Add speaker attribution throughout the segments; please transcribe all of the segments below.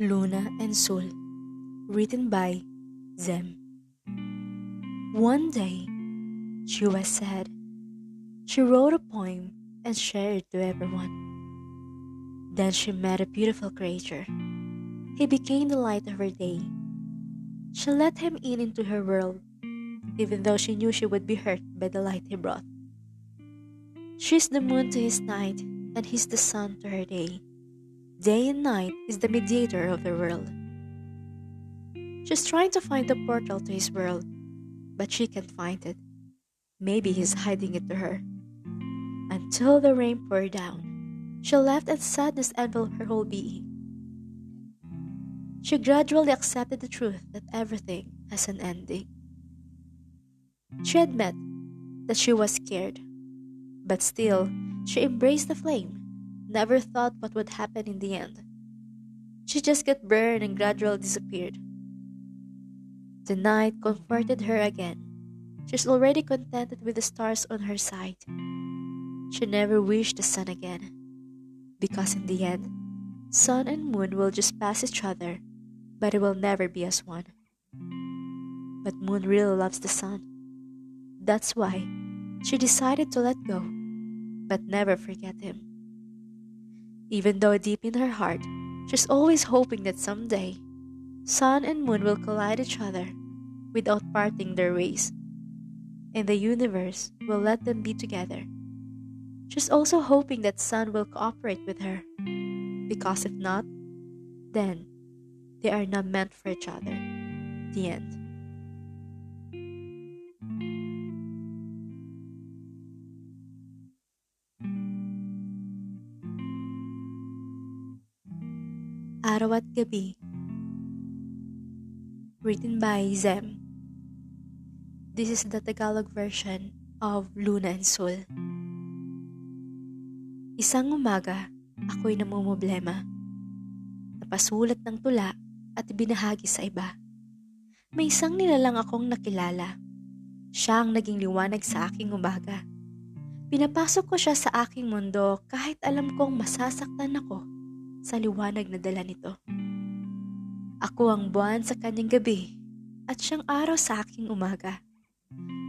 Speaker 1: Luna and Sol, written by Zem. One day, she was sad. She wrote a poem and shared it to everyone. Then she met a beautiful creature. He became the light of her day. She let him in into her world, even though she knew she would be hurt by the light he brought. She's the moon to his night, and he's the sun to her day. Day and night is the mediator of the world. She's trying to find the portal to his world, but she can't find it. Maybe he's hiding it to her. Until the rain poured down, she left and sadness enveloped her whole being. She gradually accepted the truth that everything has an ending. She admitted that she was scared, but still, she embraced the flame, never thought what would happen in the end. She just got burned and gradually disappeared. The night comforted her again. She's already contented with the stars on her side. She never wished the sun again, because in the end, sun and moon will just pass each other, but it will never be as one. But moon really loves the sun. That's why she decided to let go, but never forget him. Even though deep in her heart, she's always hoping that someday, sun and moon will collide each other without parting their ways, and the universe will let them be together. She's also hoping that sun will cooperate with her, because if not, then they are not meant for each other. The end. Araw at Gabi Written by Zem This is the Tagalog version of Luna and Sul. Isang umaga, ako'y namumblema. Napasulat ng tula at binahagi sa iba. May isang nilalang akong nakilala. Siya ang naging liwanag sa aking umaga. Pinapasok ko siya sa aking mundo kahit alam kong masasaktan ako sa liwanag na dala nito. Ako ang buwan sa kanyang gabi at siyang araw sa aking umaga.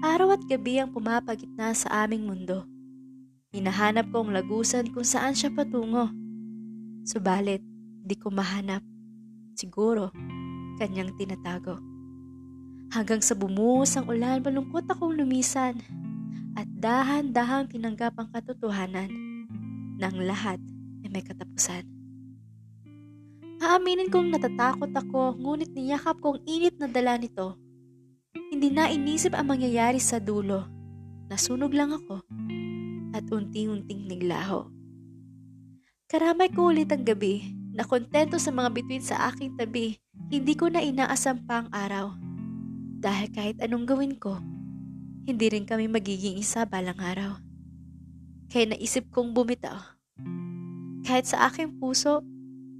Speaker 1: Araw at gabi ang pumapagitna sa aming mundo. Hinahanap ko ang lagusan kung saan siya patungo. Subalit, di ko mahanap. Siguro, kanyang tinatago. Hanggang sa bumuhos ang ulan, malungkot akong lumisan at dahan-dahang tinanggap ang katotohanan ng lahat ay may katapusan. Aaminin kong natatakot ako, ngunit niyakap kong init na dala nito. Hindi na inisip ang mangyayari sa dulo. Nasunog lang ako at unti-unting naglaho. Karamay ko ulit ang gabi na kontento sa mga bituin sa aking tabi, hindi ko na inaasam pa ang araw. Dahil kahit anong gawin ko, hindi rin kami magiging isa balang araw. Kaya naisip kong bumitaw. Kahit sa aking puso,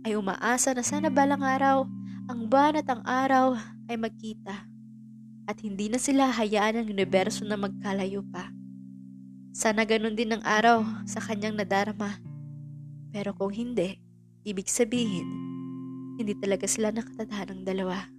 Speaker 1: ay umaasa na sana balang araw ang buwan at ang araw ay magkita at hindi na sila hayaan ng universo na magkalayo pa. Sana ganun din ang araw sa kanyang nadarama. Pero kung hindi, ibig sabihin, hindi talaga sila nakatadhan ng dalawa.